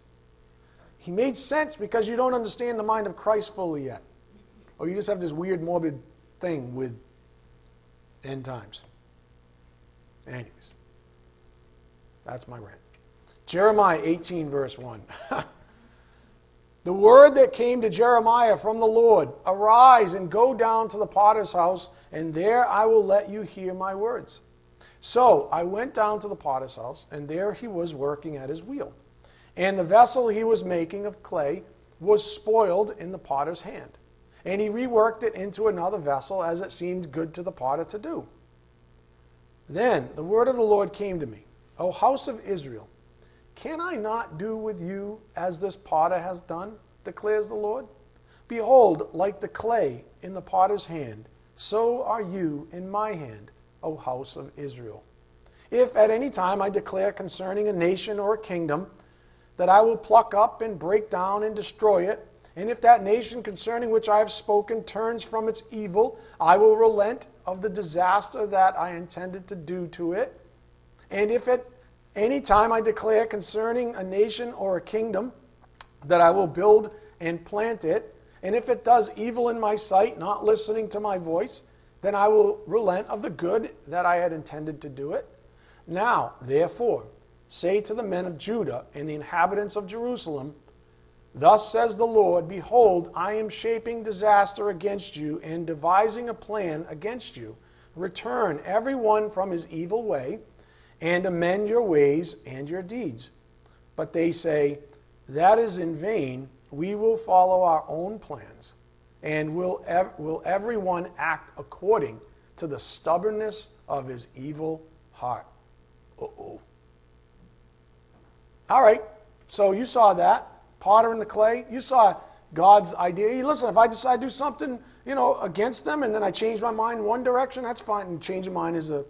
He made sense because you don't understand the mind of Christ fully yet. Or you just have this weird, morbid thing with end times. Anyways, that's my rant. Jeremiah 18, verse 1. The word that came to Jeremiah from the Lord Arise and go down to the potter's house, and there I will let you hear my words. So I went down to the potter's house, and there he was working at his wheel. And the vessel he was making of clay was spoiled in the potter's hand. And he reworked it into another vessel as it seemed good to the potter to do. Then the word of the Lord came to me O house of Israel, can I not do with you as this potter has done, declares the Lord? Behold, like the clay in the potter's hand, so are you in my hand, O house of Israel. If at any time I declare concerning a nation or a kingdom that I will pluck up and break down and destroy it, and if that nation concerning which I have spoken turns from its evil, I will relent of the disaster that I intended to do to it. And if at any time I declare concerning a nation or a kingdom that I will build and plant it, and if it does evil in my sight, not listening to my voice, then I will relent of the good that I had intended to do it. Now, therefore, say to the men of Judah and the inhabitants of Jerusalem, Thus says the Lord Behold, I am shaping disaster against you and devising a plan against you. Return every one from his evil way and amend your ways and your deeds. But they say, That is in vain. We will follow our own plans, and will, ev- will everyone act according to the stubbornness of his evil heart. Uh oh. All right, so you saw that. Potter in the clay. You saw God's idea. Listen, if I decide to do something, you know, against them, and then I change my mind in one direction, that's fine. And change of mind is a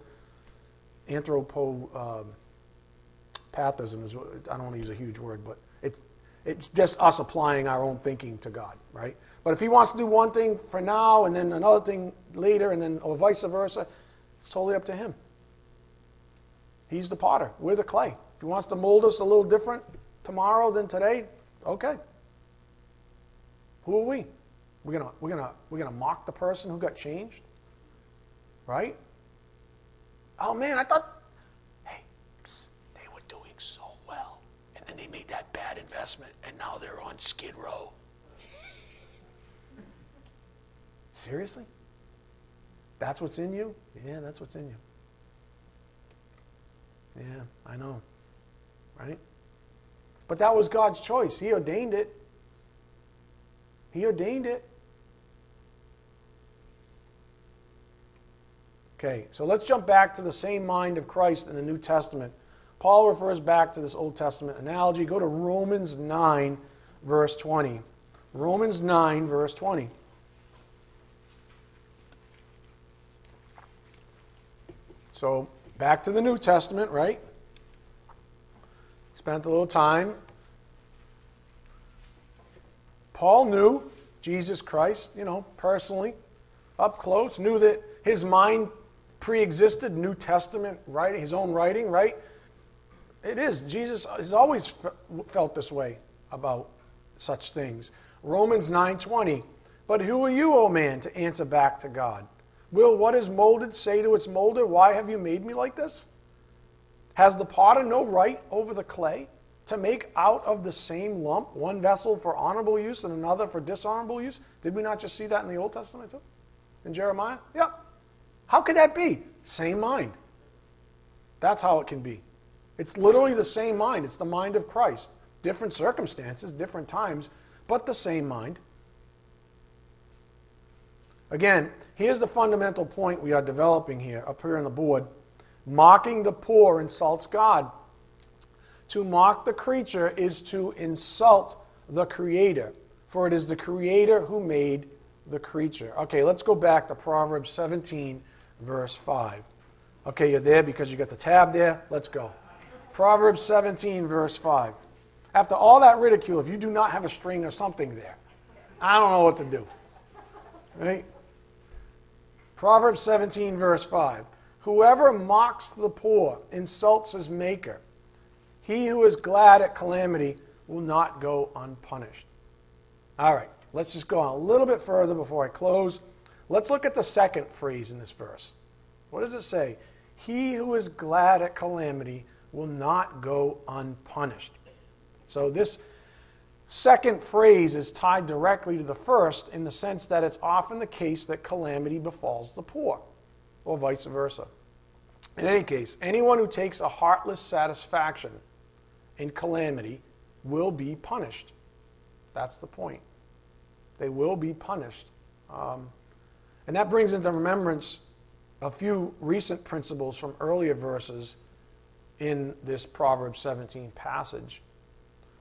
anthropopathism um, is, I don't want to use a huge word, but it's, it's just us applying our own thinking to God, right? But if he wants to do one thing for now and then another thing later and then or vice versa, it's totally up to him. He's the potter. We're the clay. If he wants to mold us a little different tomorrow than today, okay. Who are we? We're gonna we're gonna we're gonna mock the person who got changed, right? Oh man, I thought, hey, psst, they were doing so well. And then they made that bad investment, and now they're on Skid Row. Seriously? That's what's in you? Yeah, that's what's in you. Yeah, I know. Right? But that was God's choice. He ordained it. He ordained it. Okay, so let's jump back to the same mind of Christ in the New Testament. Paul refers back to this Old Testament analogy. Go to Romans 9, verse 20. Romans 9, verse 20. So, back to the New Testament, right? Spent a little time. Paul knew Jesus Christ, you know, personally, up close, knew that his mind pre existed New Testament writing, his own writing, right? It is. Jesus has always felt this way about such things. Romans 9:20. But who are you, O man, to answer back to God? Will what is molded say to its molder, Why have you made me like this? Has the potter no right over the clay to make out of the same lump one vessel for honorable use and another for dishonorable use? Did we not just see that in the Old Testament too? In Jeremiah? Yep. How could that be? Same mind. That's how it can be. It's literally the same mind. It's the mind of Christ. Different circumstances, different times, but the same mind. Again, here's the fundamental point we are developing here, up here on the board. Mocking the poor insults God. To mock the creature is to insult the Creator, for it is the Creator who made the creature. Okay, let's go back to Proverbs 17, verse 5. Okay, you're there because you got the tab there. Let's go. Proverbs 17, verse 5. After all that ridicule, if you do not have a string or something there, I don't know what to do. Right? Proverbs 17, verse 5. Whoever mocks the poor insults his maker. He who is glad at calamity will not go unpunished. All right, let's just go on a little bit further before I close. Let's look at the second phrase in this verse. What does it say? He who is glad at calamity will not go unpunished. So this second phrase is tied directly to the first in the sense that it's often the case that calamity befalls the poor, or vice versa. In any case, anyone who takes a heartless satisfaction in calamity will be punished. That's the point. They will be punished. Um, and that brings into remembrance a few recent principles from earlier verses in this Proverbs 17 passage.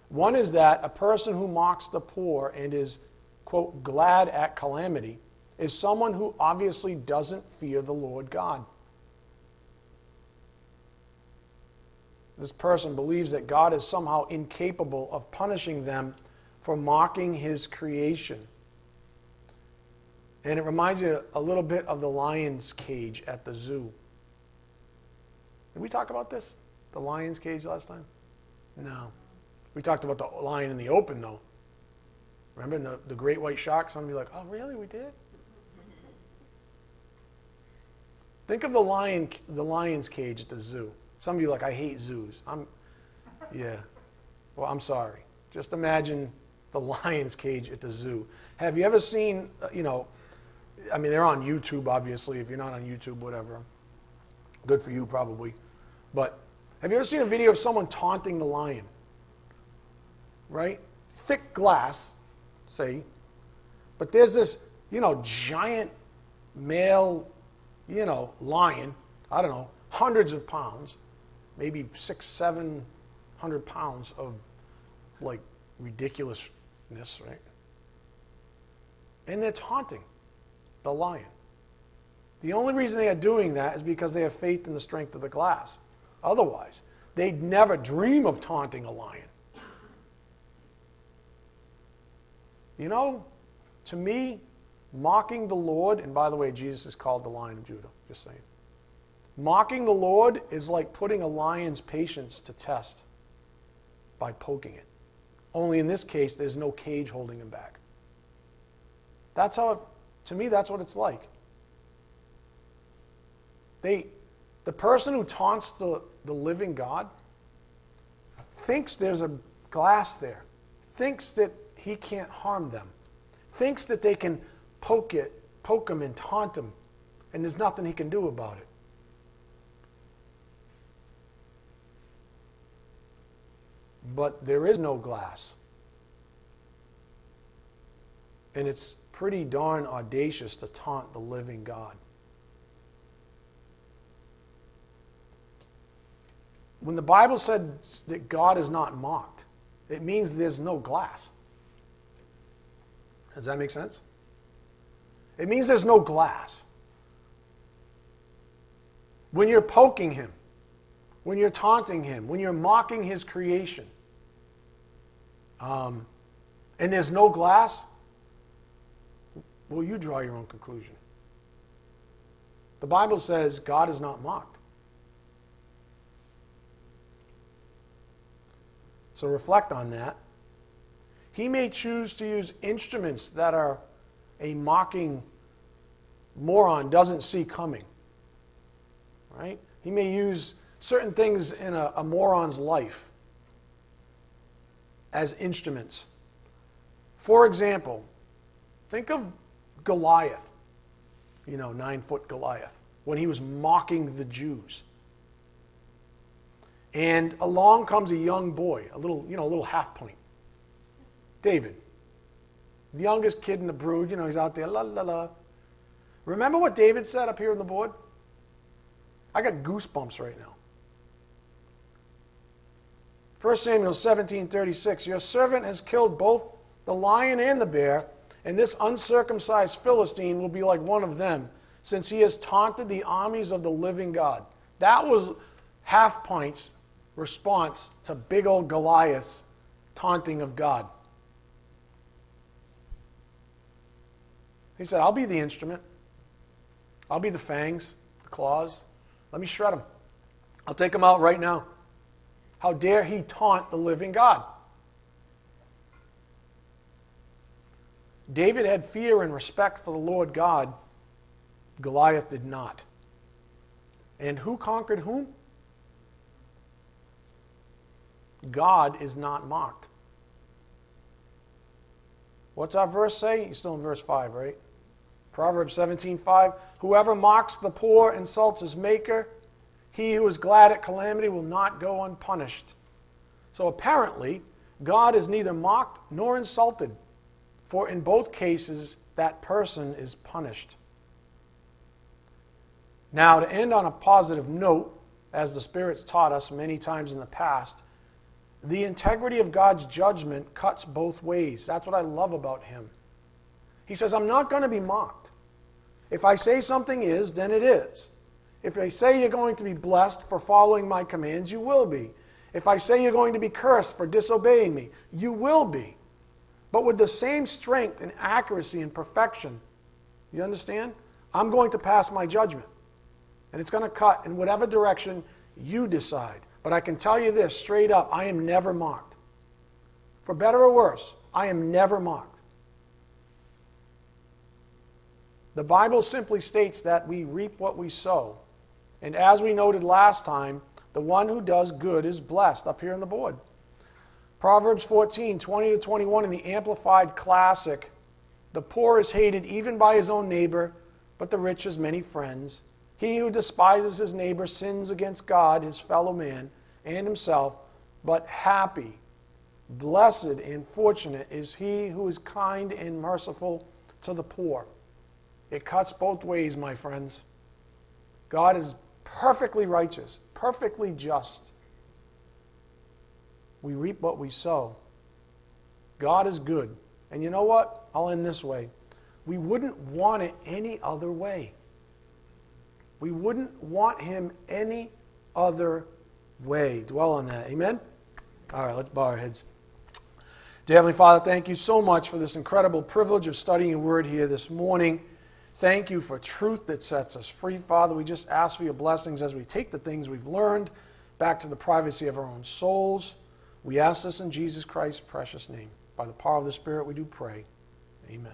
One is that a person who mocks the poor and is, quote, glad at calamity is someone who obviously doesn't fear the Lord God. This person believes that God is somehow incapable of punishing them for mocking his creation. And it reminds me a little bit of the lion's cage at the zoo. Did we talk about this? The lion's cage last time? No. We talked about the lion in the open, though. Remember the, the great white shark? Some of you like, oh, really? We did? Think of the lion, the lion's cage at the zoo. Some of you like, I hate zoos. I'm, yeah. Well, I'm sorry. Just imagine the lion's cage at the zoo. Have you ever seen, uh, you know, I mean, they're on YouTube, obviously. If you're not on YouTube, whatever. Good for you, probably. But have you ever seen a video of someone taunting the lion? right? Thick glass, say, but there's this, you know, giant male, you know, lion, I don't know, hundreds of pounds, maybe six, seven hundred pounds of like ridiculousness, right? And they're taunting the lion. The only reason they are doing that is because they have faith in the strength of the glass. Otherwise, they'd never dream of taunting a lion. You know, to me, mocking the Lord, and by the way, Jesus is called the Lion of Judah, just saying. Mocking the Lord is like putting a lion's patience to test by poking it. Only in this case, there's no cage holding him back. That's how it, to me, that's what it's like. They, the person who taunts the, the living God thinks there's a glass there, thinks that he can't harm them. Thinks that they can poke it, poke him and taunt him, and there's nothing he can do about it. But there is no glass. And it's pretty darn audacious to taunt the living God. When the Bible said that God is not mocked, it means there's no glass. Does that make sense? It means there's no glass. When you're poking him, when you're taunting him, when you're mocking his creation, um, and there's no glass, well, you draw your own conclusion. The Bible says God is not mocked. So reflect on that. He may choose to use instruments that are a mocking moron doesn't see coming. Right? He may use certain things in a, a moron's life as instruments. For example, think of Goliath, you know, nine foot Goliath, when he was mocking the Jews. And along comes a young boy, a little, you know, a little half pint. David, the youngest kid in the brood, you know, he's out there, la la la. Remember what David said up here on the board? I got goosebumps right now. 1 Samuel 17:36 Your servant has killed both the lion and the bear, and this uncircumcised Philistine will be like one of them, since he has taunted the armies of the living God. That was half pints response to big old Goliath's taunting of God. He said, I'll be the instrument. I'll be the fangs, the claws. Let me shred them. I'll take them out right now. How dare he taunt the living God? David had fear and respect for the Lord God. Goliath did not. And who conquered whom? God is not mocked. What's our verse say? You're still in verse 5, right? Proverbs 17:5 Whoever mocks the poor insults his maker. He who is glad at calamity will not go unpunished. So apparently, God is neither mocked nor insulted, for in both cases that person is punished. Now, to end on a positive note, as the Spirit's taught us many times in the past, the integrity of God's judgment cuts both ways. That's what I love about him. He says, I'm not going to be mocked. If I say something is, then it is. If I say you're going to be blessed for following my commands, you will be. If I say you're going to be cursed for disobeying me, you will be. But with the same strength and accuracy and perfection, you understand? I'm going to pass my judgment. And it's going to cut in whatever direction you decide. But I can tell you this straight up I am never mocked. For better or worse, I am never mocked. The Bible simply states that we reap what we sow. And as we noted last time, the one who does good is blessed up here on the board. Proverbs 14, 20 to 21 in the Amplified Classic. The poor is hated even by his own neighbor, but the rich has many friends. He who despises his neighbor sins against God, his fellow man, and himself, but happy, blessed, and fortunate is he who is kind and merciful to the poor. It cuts both ways, my friends. God is perfectly righteous, perfectly just. We reap what we sow. God is good. And you know what? I'll end this way. We wouldn't want it any other way. We wouldn't want him any other way. Dwell on that. Amen? All right, let's bow our heads. Dear Heavenly Father, thank you so much for this incredible privilege of studying your word here this morning. Thank you for truth that sets us free, Father. We just ask for your blessings as we take the things we've learned back to the privacy of our own souls. We ask this in Jesus Christ's precious name. By the power of the Spirit, we do pray. Amen.